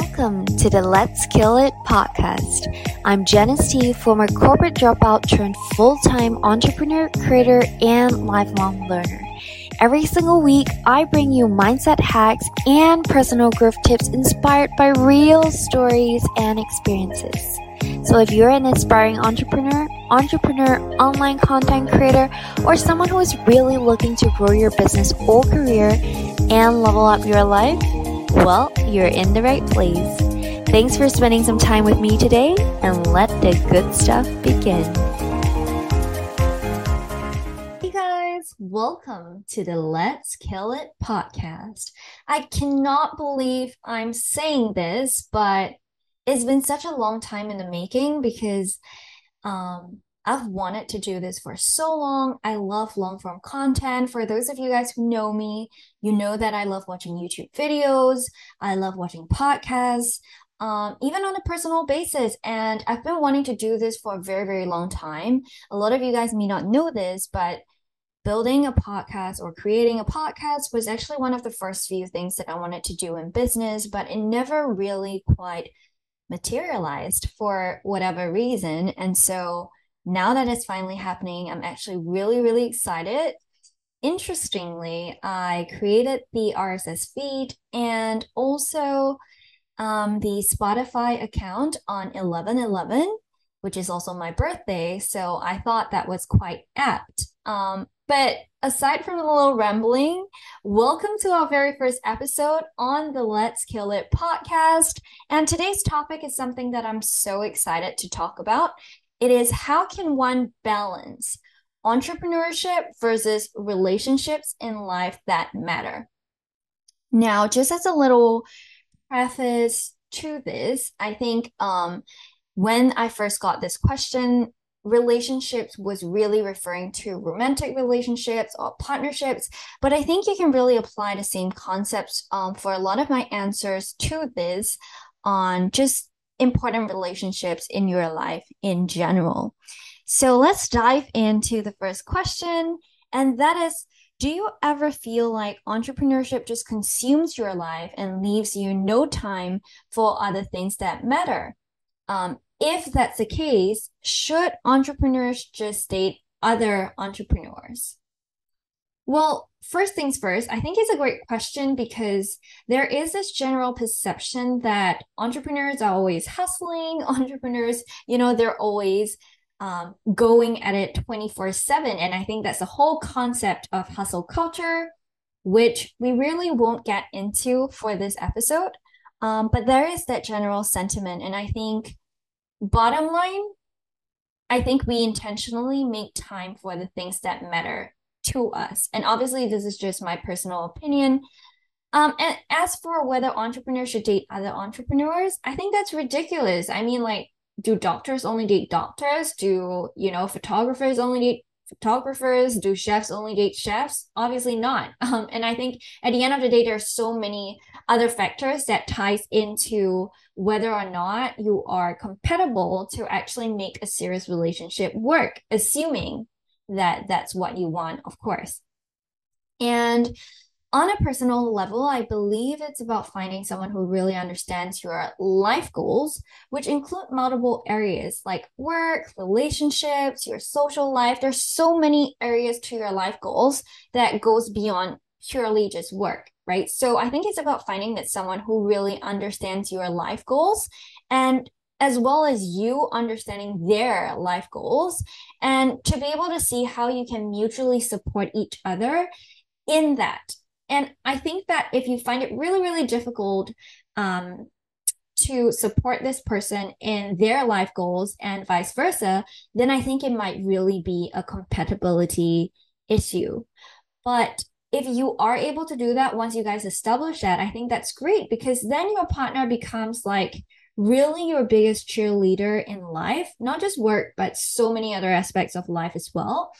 Welcome to the Let's Kill It podcast. I'm Janice Tee, former corporate dropout turned full time entrepreneur, creator, and lifelong learner. Every single week, I bring you mindset hacks and personal growth tips inspired by real stories and experiences. So if you're an aspiring entrepreneur, entrepreneur, online content creator, or someone who is really looking to grow your business or career and level up your life, well, you're in the right place. Thanks for spending some time with me today, and let the good stuff begin. Hey guys, welcome to the Let's Kill It podcast. I cannot believe I'm saying this, but it's been such a long time in the making because um, I've wanted to do this for so long. I love long form content. For those of you guys who know me, you know that I love watching YouTube videos. I love watching podcasts, um, even on a personal basis. And I've been wanting to do this for a very, very long time. A lot of you guys may not know this, but building a podcast or creating a podcast was actually one of the first few things that I wanted to do in business, but it never really quite materialized for whatever reason. And so now that it's finally happening, I'm actually really, really excited. Interestingly, I created the RSS feed and also um, the Spotify account on 11 11, which is also my birthday. So I thought that was quite apt. Um, but aside from a little rambling, welcome to our very first episode on the Let's Kill It podcast. And today's topic is something that I'm so excited to talk about. It is how can one balance entrepreneurship versus relationships in life that matter? Now, just as a little preface to this, I think um, when I first got this question, relationships was really referring to romantic relationships or partnerships but i think you can really apply the same concepts um, for a lot of my answers to this on just important relationships in your life in general. So let's dive into the first question, and that is Do you ever feel like entrepreneurship just consumes your life and leaves you no time for other things that matter? Um, if that's the case, should entrepreneurs just date other entrepreneurs? Well, first things first, I think it's a great question because there is this general perception that entrepreneurs are always hustling, entrepreneurs, you know, they're always um, going at it 24 7. And I think that's the whole concept of hustle culture, which we really won't get into for this episode. Um, but there is that general sentiment. And I think, bottom line, I think we intentionally make time for the things that matter to us. And obviously, this is just my personal opinion. Um, and as for whether entrepreneurs should date other entrepreneurs, I think that's ridiculous. I mean, like, do doctors only date doctors? Do, you know, photographers only date photographers? Do chefs only date chefs? Obviously not. Um, and I think at the end of the day, there's so many other factors that ties into whether or not you are compatible to actually make a serious relationship work, assuming that that's what you want, of course. And on a personal level, I believe it's about finding someone who really understands your life goals, which include multiple areas like work, relationships, your social life. There's so many areas to your life goals that goes beyond purely just work, right? So I think it's about finding that someone who really understands your life goals and as well as you understanding their life goals and to be able to see how you can mutually support each other in that. And I think that if you find it really, really difficult um, to support this person in their life goals and vice versa, then I think it might really be a compatibility issue. But if you are able to do that once you guys establish that, I think that's great because then your partner becomes like really your biggest cheerleader in life, not just work, but so many other aspects of life as well.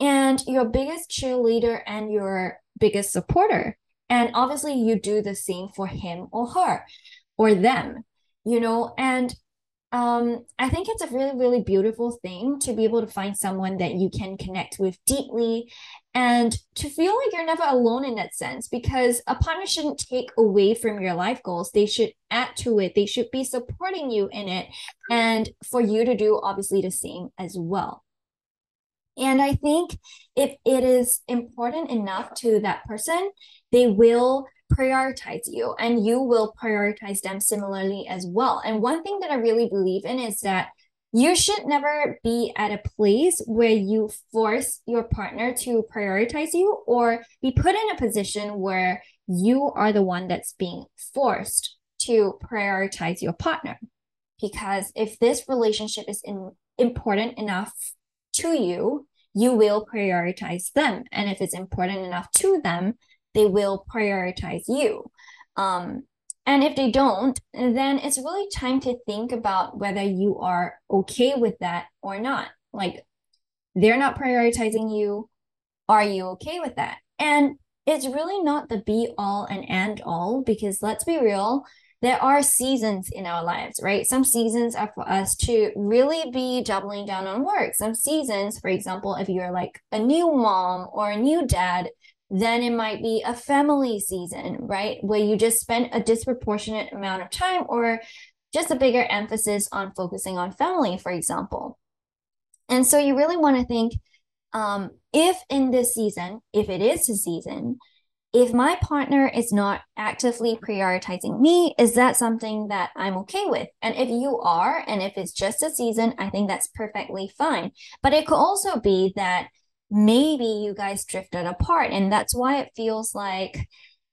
And your biggest cheerleader and your biggest supporter. And obviously, you do the same for him or her or them, you know. And um, I think it's a really, really beautiful thing to be able to find someone that you can connect with deeply and to feel like you're never alone in that sense because a partner shouldn't take away from your life goals. They should add to it, they should be supporting you in it, and for you to do obviously the same as well. And I think if it is important enough to that person, they will prioritize you and you will prioritize them similarly as well. And one thing that I really believe in is that you should never be at a place where you force your partner to prioritize you or be put in a position where you are the one that's being forced to prioritize your partner. Because if this relationship is in, important enough to you, you will prioritize them. And if it's important enough to them, they will prioritize you. Um, and if they don't, then it's really time to think about whether you are okay with that or not. Like, they're not prioritizing you. Are you okay with that? And it's really not the be all and end all because let's be real, there are seasons in our lives, right? Some seasons are for us to really be doubling down on work. Some seasons, for example, if you're like a new mom or a new dad, then it might be a family season, right? Where you just spend a disproportionate amount of time or just a bigger emphasis on focusing on family, for example. And so you really want to think um, if in this season, if it is a season, if my partner is not actively prioritizing me, is that something that I'm okay with? And if you are, and if it's just a season, I think that's perfectly fine. But it could also be that maybe you guys drifted apart and that's why it feels like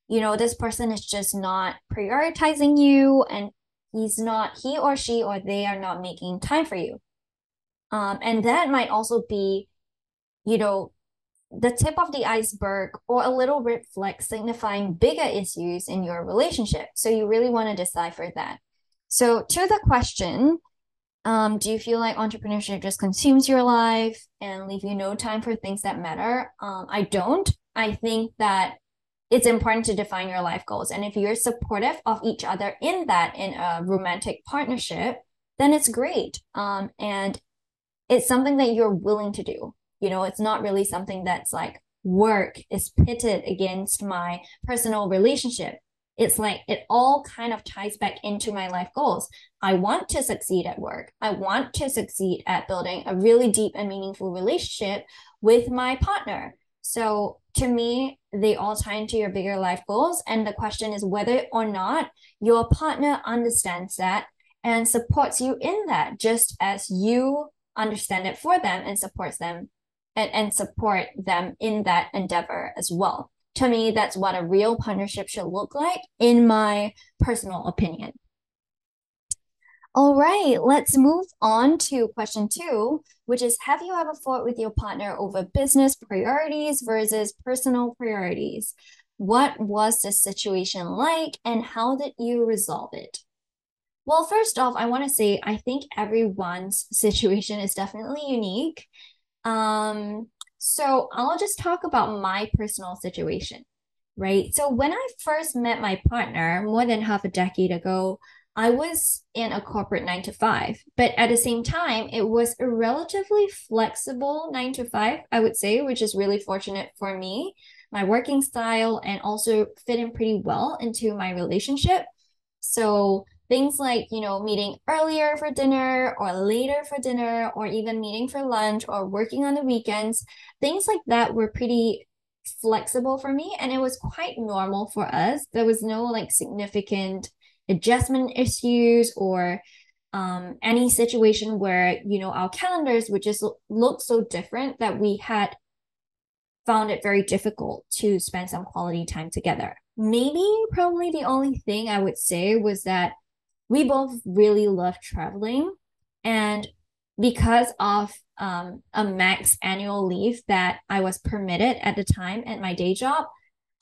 you know this person is just not prioritizing you and he's not he or she or they are not making time for you. Um and that might also be you know the tip of the iceberg or a little red flag signifying bigger issues in your relationship. So you really want to decipher that. So to the question um, do you feel like entrepreneurship just consumes your life and leave you no time for things that matter? Um, I don't. I think that it's important to define your life goals. And if you're supportive of each other in that, in a romantic partnership, then it's great. Um, and it's something that you're willing to do. You know, it's not really something that's like work is pitted against my personal relationship it's like it all kind of ties back into my life goals. I want to succeed at work. I want to succeed at building a really deep and meaningful relationship with my partner. So to me, they all tie into your bigger life goals. And the question is whether or not your partner understands that and supports you in that, just as you understand it for them and supports them and, and support them in that endeavor as well to me, that's what a real partnership should look like, in my personal opinion. All right, let's move on to question two, which is Have you ever fought with your partner over business priorities versus personal priorities? What was the situation like and how did you resolve it? Well, first off, I want to say I think everyone's situation is definitely unique. Um, so I'll just talk about my personal situation, right? So when I first met my partner more than half a decade ago, I was in a corporate nine to five, but at the same time, it was a relatively flexible nine to five, I would say, which is really fortunate for me, my working style, and also fit in pretty well into my relationship. So things like you know meeting earlier for dinner or later for dinner or even meeting for lunch or working on the weekends. Things like that were pretty flexible for me and it was quite normal for us. There was no like significant adjustment issues or um, any situation where you know our calendars would just look so different that we had found it very difficult to spend some quality time together. Maybe probably the only thing i would say was that we both really love traveling. And because of um, a max annual leave that I was permitted at the time at my day job,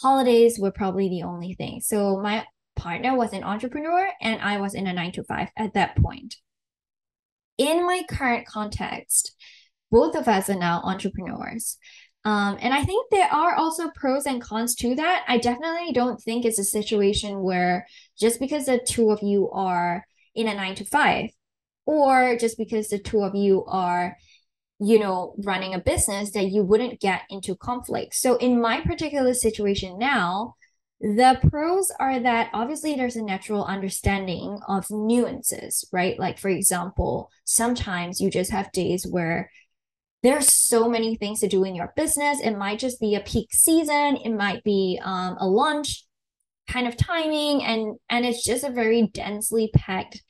holidays were probably the only thing. So my partner was an entrepreneur and I was in a nine to five at that point. In my current context, both of us are now entrepreneurs. Um, and I think there are also pros and cons to that. I definitely don't think it's a situation where just because the two of you are in a nine to five, or just because the two of you are you know running a business that you wouldn't get into conflict so in my particular situation now the pros are that obviously there's a natural understanding of nuances right like for example sometimes you just have days where there's so many things to do in your business. It might just be a peak season. It might be um, a launch kind of timing. And and it's just a very densely packed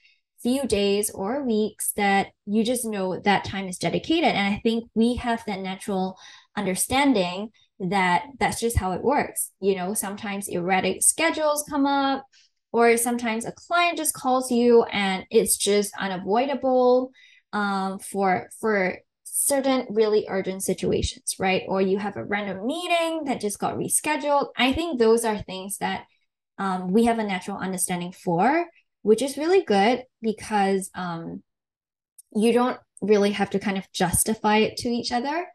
few days or weeks that you just know that time is dedicated. And i think we have that natural understanding that that's just how it works. You know sometimes erratic schedules come up or sometimes a client just calls you and it's just unavoidable um, for for certain really urgent situations right or you have a random meeting that just got rescheduled i think those are things that um, we have a natural understanding for, which is really good because um, you don't really have to kind of justify it to each other.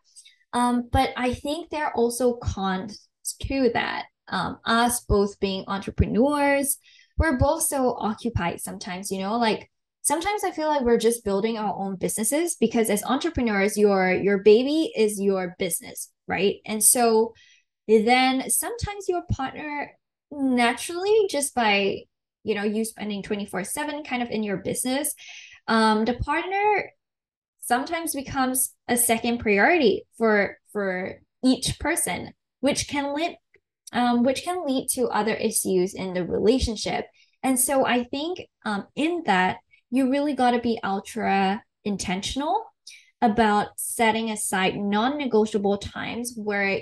Um, but I think there are also cons to that. Um, us both being entrepreneurs, we're both so occupied sometimes, you know, like sometimes I feel like we're just building our own businesses because as entrepreneurs, your your baby is your business, right? And so then sometimes your partner naturally just by you know you spending 24 7 kind of in your business um the partner sometimes becomes a second priority for for each person which can lead um, which can lead to other issues in the relationship and so i think um, in that you really got to be ultra intentional about setting aside non-negotiable times where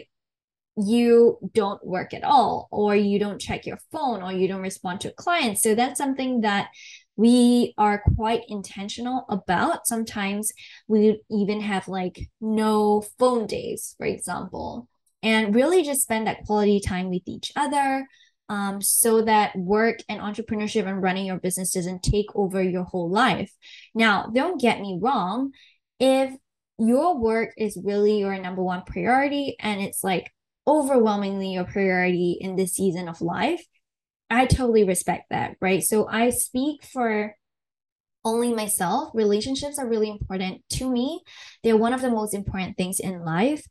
you don't work at all or you don't check your phone or you don't respond to clients. So that's something that we are quite intentional about. Sometimes we even have like no phone days for example and really just spend that quality time with each other um, so that work and entrepreneurship and running your business doesn't take over your whole life now don't get me wrong if your work is really your number one priority and it's like overwhelmingly your priority in this season of life, I totally respect that, right? So I speak for only myself. Relationships are really important to me. They're one of the most important things in life,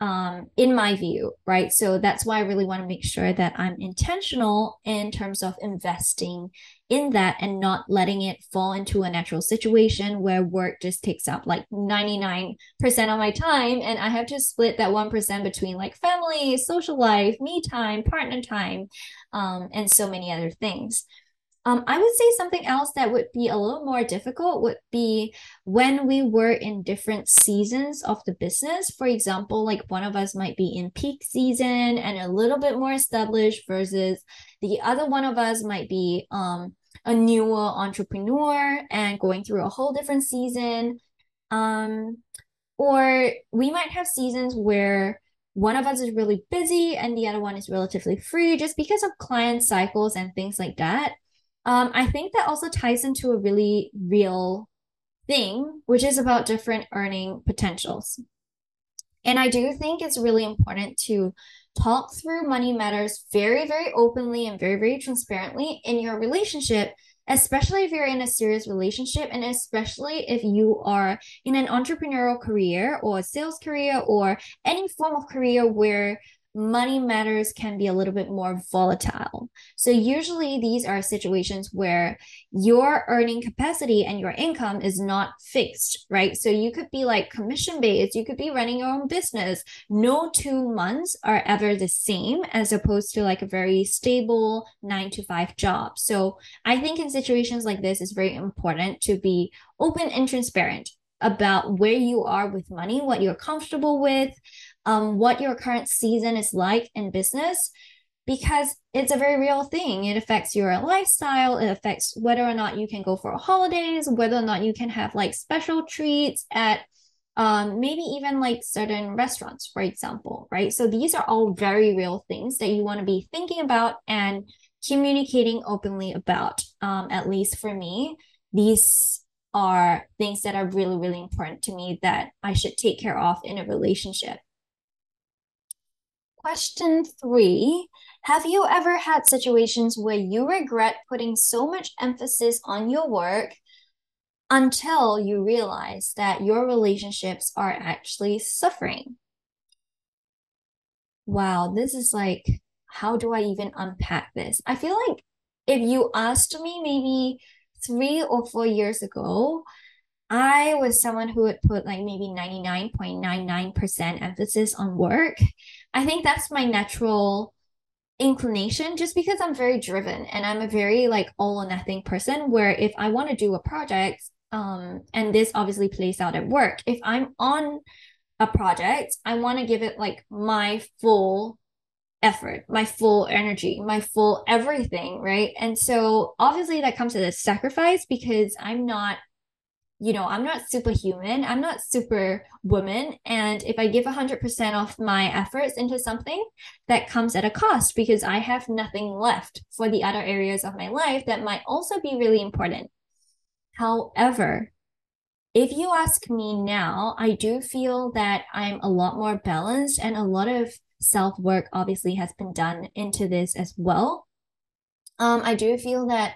um, in my view, right? So that's why I really want to make sure that I'm intentional in terms of investing in that and not letting it fall into a natural situation where work just takes up like 99% of my time and I have to split that 1% between like family, social life, me time, partner time, um, and so many other things. Um, I would say something else that would be a little more difficult would be when we were in different seasons of the business. For example, like one of us might be in peak season and a little bit more established versus the other one of us might be um, a newer entrepreneur and going through a whole different season. Um, or we might have seasons where one of us is really busy and the other one is relatively free just because of client cycles and things like that. Um, I think that also ties into a really real thing, which is about different earning potentials. And I do think it's really important to talk through money matters very, very openly and very, very transparently in your relationship, especially if you're in a serious relationship and especially if you are in an entrepreneurial career or a sales career or any form of career where money matters can be a little bit more volatile. So usually these are situations where your earning capacity and your income is not fixed, right? So you could be like commission based, you could be running your own business. No two months are ever the same as opposed to like a very stable 9 to 5 job. So I think in situations like this it's very important to be open and transparent about where you are with money, what you're comfortable with, um, what your current season is like in business because it's a very real thing. It affects your lifestyle. It affects whether or not you can go for holidays, whether or not you can have like special treats at um, maybe even like certain restaurants, for example, right? So these are all very real things that you want to be thinking about and communicating openly about. Um, at least for me, these are things that are really, really important to me that I should take care of in a relationship. Question three Have you ever had situations where you regret putting so much emphasis on your work until you realize that your relationships are actually suffering. Wow, this is like, how do I even unpack this? I feel like if you asked me maybe three or four years ago, I was someone who would put like maybe 99.99% emphasis on work. I think that's my natural inclination just because I'm very driven and I'm a very like all or nothing person where if I want to do a project, um, and this obviously plays out at work. If I'm on a project, I want to give it like my full effort, my full energy, my full everything, right? And so obviously that comes at a sacrifice because I'm not you know, I'm not superhuman. I'm not super woman. And if I give 100% of my efforts into something, that comes at a cost because I have nothing left for the other areas of my life that might also be really important. However, if you ask me now, I do feel that I'm a lot more balanced and a lot of self work obviously has been done into this as well. Um, I do feel that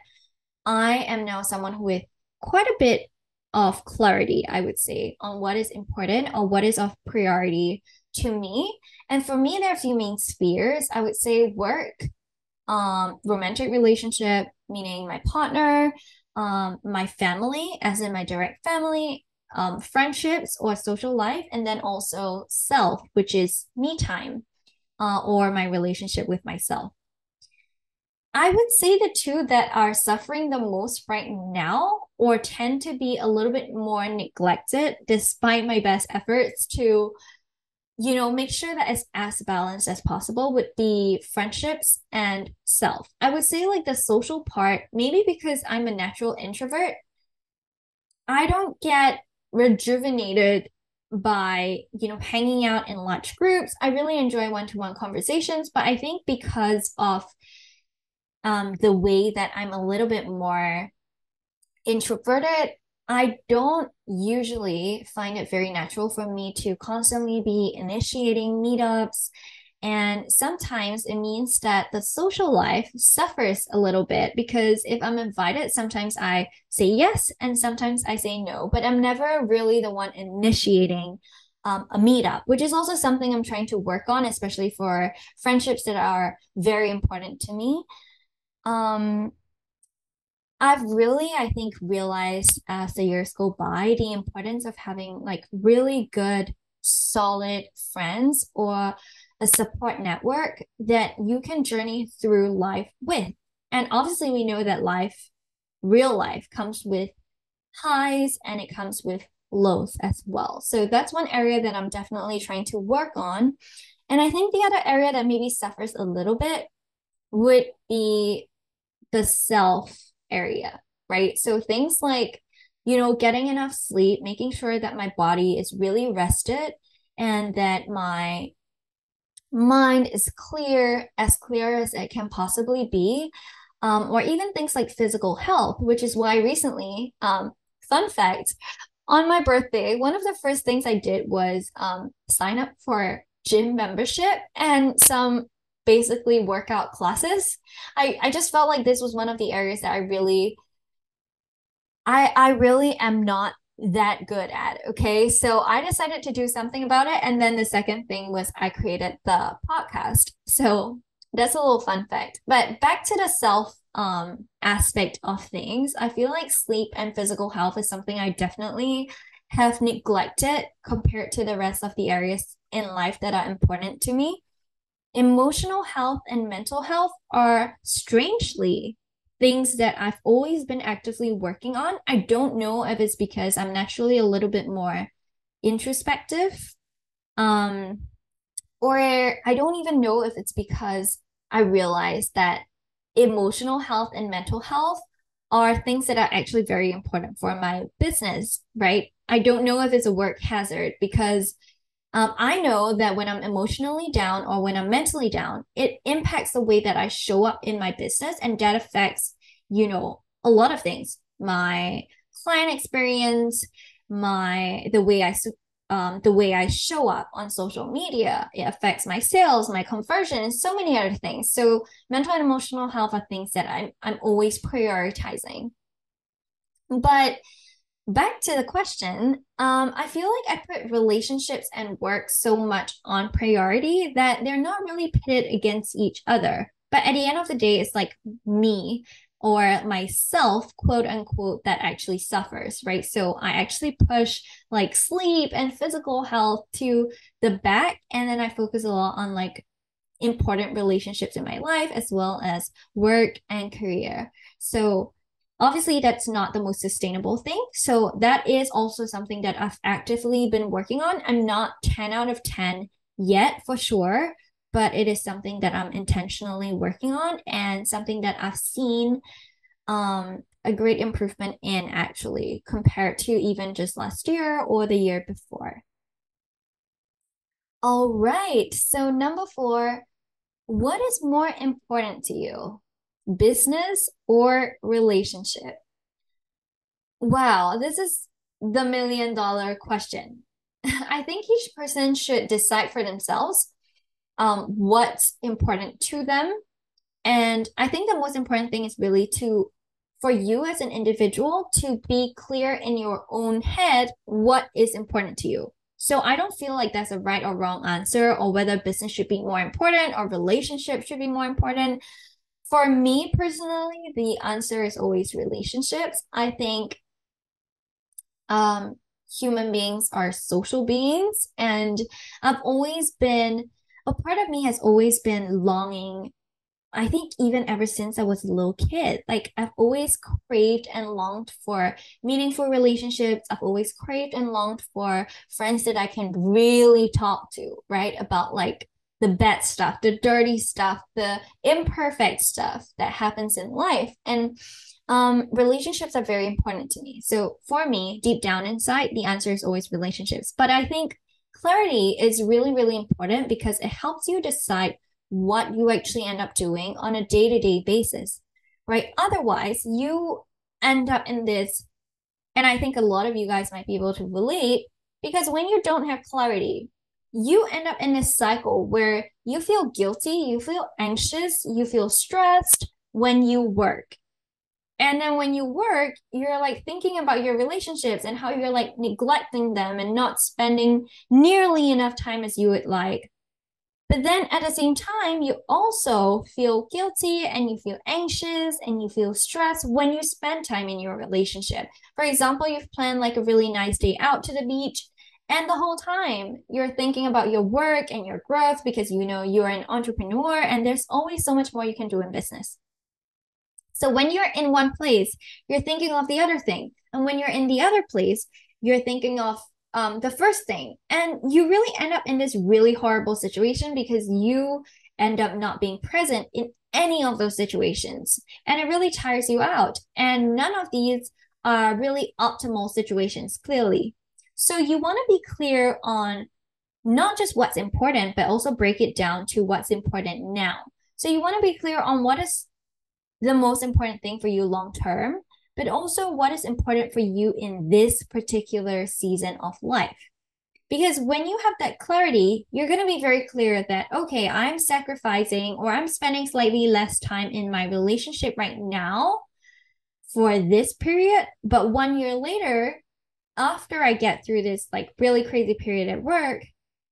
I am now someone with quite a bit of clarity, I would say, on what is important or what is of priority to me. And for me, there are a few main spheres. I would say work, um, romantic relationship, meaning my partner, um, my family, as in my direct family, um, friendships or social life, and then also self, which is me time uh, or my relationship with myself. I would say the two that are suffering the most right now or tend to be a little bit more neglected despite my best efforts to you know make sure that it's as balanced as possible would be friendships and self. I would say like the social part maybe because i'm a natural introvert i don't get rejuvenated by you know hanging out in large groups. I really enjoy one-to-one conversations but i think because of um, the way that i'm a little bit more introverted, I don't usually find it very natural for me to constantly be initiating meetups. And sometimes it means that the social life suffers a little bit because if I'm invited, sometimes I say yes and sometimes I say no, but I'm never really the one initiating um, a meetup, which is also something I'm trying to work on, especially for friendships that are very important to me. Um, I've really, I think, realized as the years go by the importance of having like really good, solid friends or a support network that you can journey through life with. And obviously, we know that life, real life, comes with highs and it comes with lows as well. So that's one area that I'm definitely trying to work on. And I think the other area that maybe suffers a little bit would be the self area, right? So things like, you know, getting enough sleep, making sure that my body is really rested and that my mind is clear, as clear as it can possibly be. Um, or even things like physical health, which is why recently, um, fun fact, on my birthday, one of the first things I did was um, sign up for gym membership and some basically workout classes. I, I just felt like this was one of the areas that I really I I really am not that good at. Okay. So I decided to do something about it. And then the second thing was I created the podcast. So that's a little fun fact. But back to the self um aspect of things, I feel like sleep and physical health is something I definitely have neglected compared to the rest of the areas in life that are important to me emotional health and mental health are strangely things that I've always been actively working on. I don't know if it's because I'm naturally a little bit more introspective. Um, or I don't even know if it's because I realized that emotional health and mental health are things that are actually very important for my business, right? I don't know if it's a work hazard because um, I know that when I'm emotionally down or when I'm mentally down, it impacts the way that I show up in my business. And that affects, you know, a lot of things my client experience, my, the way I, um, the way I show up on social media. It affects my sales, my conversion, and so many other things. So mental and emotional health are things that I'm, I'm always prioritizing. But back to the question, um, I feel like I put relationships and work so much on priority that they're not really pitted against each other. But at the end of the day, it's like me or myself, quote unquote, that actually suffers, right? So I actually push like sleep and physical health to the back. And then I focus a lot on like important relationships in my life as well as work and career. So obviously that's not the most sustainable thing. So that is also something that I've actively been working on. I'm not 10 out of 10 yet for sure, but it is something that I'm intentionally working on and something that I've seen um a great improvement in actually compared to even just last year or the year before. All right. So number 4, what is more important to you? Business or relationship? Wow, this is the million dollar question. I think each person should decide for themselves um, what's important to them. And I think the most important thing is really to, for you as an individual, to be clear in your own head what is important to you. So I don't feel like that's a right or wrong answer or whether business should be more important or relationship should be more important. For me personally, the answer is always relationships. I think um, human beings are social beings, and I've always been a part of me has always been longing. I think even ever since I was a little kid, like I've always craved and longed for meaningful relationships. I've always craved and longed for friends that I can really talk to, right? About like the bad stuff, the dirty stuff, the imperfect stuff that happens in life. And um, relationships are very important to me. So for me, deep down inside, the answer is always relationships. But I think clarity is really, really important because it helps you decide what you actually end up doing on a day to day basis, right? Otherwise, you end up in this, and I think a lot of you guys might be able to relate because when you don't have clarity, you end up in this cycle where you feel guilty, you feel anxious, you feel stressed when you work. And then when you work, you're like thinking about your relationships and how you're like neglecting them and not spending nearly enough time as you would like. But then at the same time, you also feel guilty and you feel anxious and you feel stressed when you spend time in your relationship. For example, you've planned like a really nice day out to the beach and the whole time you're thinking about your work and your growth because you know you're an entrepreneur and there's always so much more you can do in business. So when you're in one place, you're thinking of the other thing. And when you're in the other place, you're thinking of um, the first thing. And you really end up in this really horrible situation because you end up not being present in any of those situations. And it really tires you out. And none of these are really optimal situations, clearly. So you want to be clear on not just what's important, but also break it down to what's important now. So you want to be clear on what is the most important thing for you long term, but also what is important for you in this particular season of life. Because when you have that clarity, you're going to be very clear that, okay, I'm sacrificing or I'm spending slightly less time in my relationship right now for this period. But one year later, after I get through this like really crazy period at work,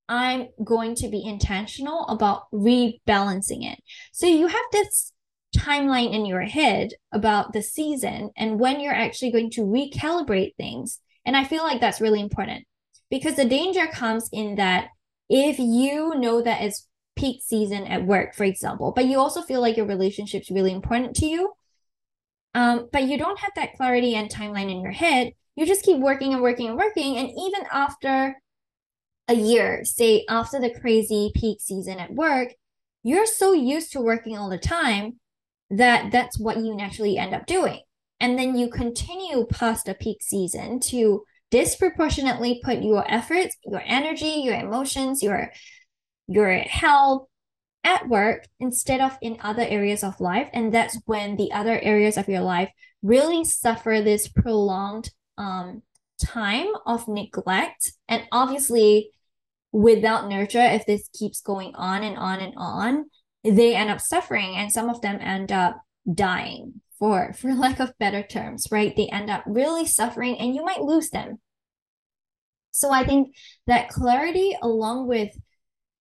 I'm going to be intentional about rebalancing it. So you have this timeline in your head about the season and when you're actually going to recalibrate things. And I feel like that's really important because the danger comes in that if you know that it's peak season at work, for example, but you also feel like your relationship's really important to you, um, but you don't have that clarity and timeline in your head, you just keep working and working and working. And even after a year, say after the crazy peak season at work, you're so used to working all the time that that's what you naturally end up doing. And then you continue past a peak season to disproportionately put your efforts, your energy, your emotions, your your health at work instead of in other areas of life. And that's when the other areas of your life really suffer this prolonged um, time of neglect. And obviously, without nurture, if this keeps going on and on and on, they end up suffering and some of them end up dying for for lack of better terms right they end up really suffering and you might lose them so i think that clarity along with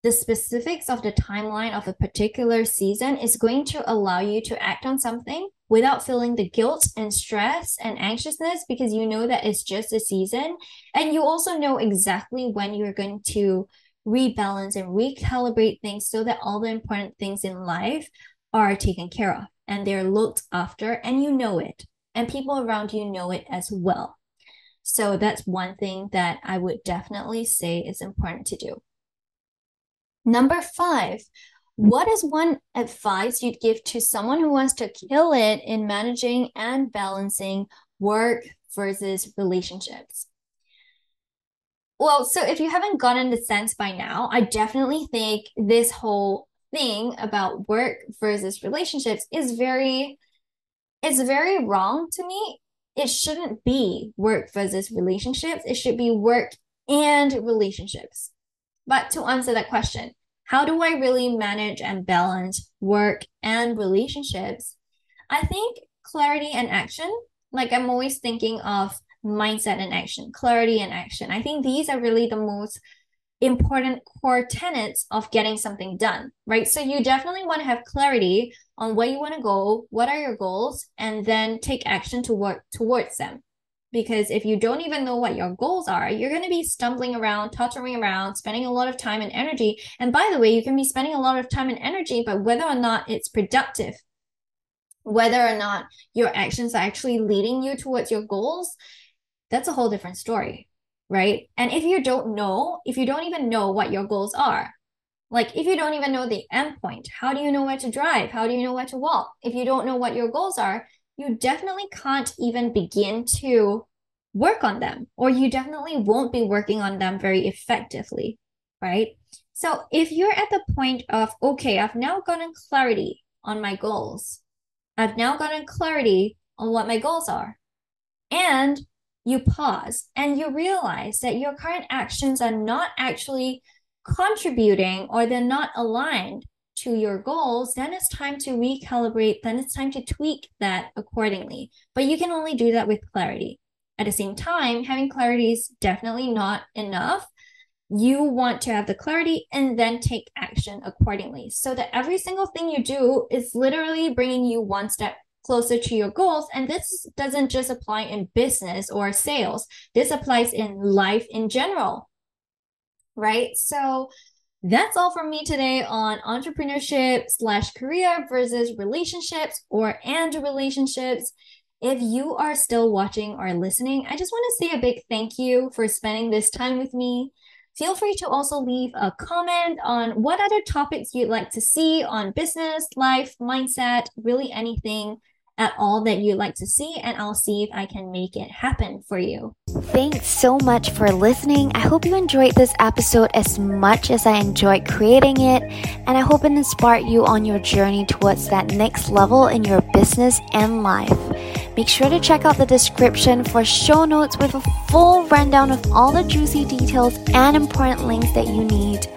the specifics of the timeline of a particular season is going to allow you to act on something without feeling the guilt and stress and anxiousness because you know that it's just a season. And you also know exactly when you're going to rebalance and recalibrate things so that all the important things in life are taken care of and they're looked after and you know it. And people around you know it as well. So that's one thing that i would definitely say is important to do. Number five what is one advice you'd give to someone who wants to kill it in managing and balancing work versus relationships well, so if you haven't gotten the sense by now, I definitely think this whole thing about work versus relationships is very it's very wrong to me. It shouldn't be work versus relationships. It should be work and relationships. But to answer that question, how do I really manage and balance work and relationships? I think clarity and action, like I'm always thinking of mindset and action, clarity and action. I think these are really the most important core tenets of getting something done, right? So you definitely want to have clarity on where you want to go, what are your goals, and then take action to work towards them. Because if you don't even know what your goals are, you're going to be stumbling around, tottering around, spending a lot of time and energy. And by the way, you can be spending a lot of time and energy, but whether or not it's productive, whether or not your actions are actually leading you towards your goals, that's a whole different story, right? And if you don't know, if you don't even know what your goals are, like if you don't even know the endpoint, how do you know where to drive? How do you know where to walk? If you don't know what your goals are, you definitely can't even begin to work on them, or you definitely won't be working on them very effectively, right? So if you're at the point of, okay, I've now gotten clarity on my goals, I've now gotten clarity on what my goals are, and you pause and you realize that your current actions are not actually contributing or they're not aligned to your goals, then it's time to recalibrate, then it's time to tweak that accordingly. But you can only do that with clarity. At the same time, having clarity is definitely not enough. You want to have the clarity and then take action accordingly so that every single thing you do is literally bringing you one step closer to your goals. And this doesn't just apply in business or sales, this applies in life in general. Right. So that's all from me today on entrepreneurship slash career versus relationships or and relationships. If you are still watching or listening, I just want to say a big thank you for spending this time with me. Feel free to also leave a comment on what other topics you'd like to see on business, life, mindset, really anything at all that you'd like to see, and I'll see if I can make it happen for you. Thanks so much for listening. I hope you enjoyed this episode as much as I enjoyed creating it, and I hope it inspired you on your journey towards that next level in your business and life. Make sure to check out the description for show notes with a full rundown of all the juicy details and important links that you need.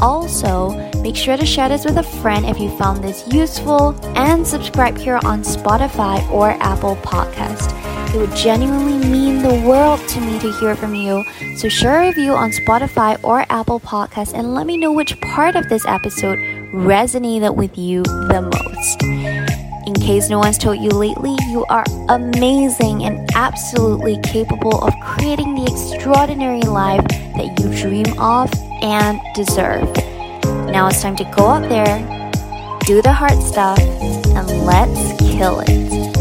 Also, make sure to share this with a friend if you found this useful and subscribe here on Spotify or Apple Podcast. It would genuinely mean the world to me to hear from you. So share a review on Spotify or Apple Podcast and let me know which part of this episode resonated with you the most. In case no one's told you lately, you are amazing and absolutely capable of creating the extraordinary life that you dream of and deserve. Now it's time to go out there, do the hard stuff, and let's kill it.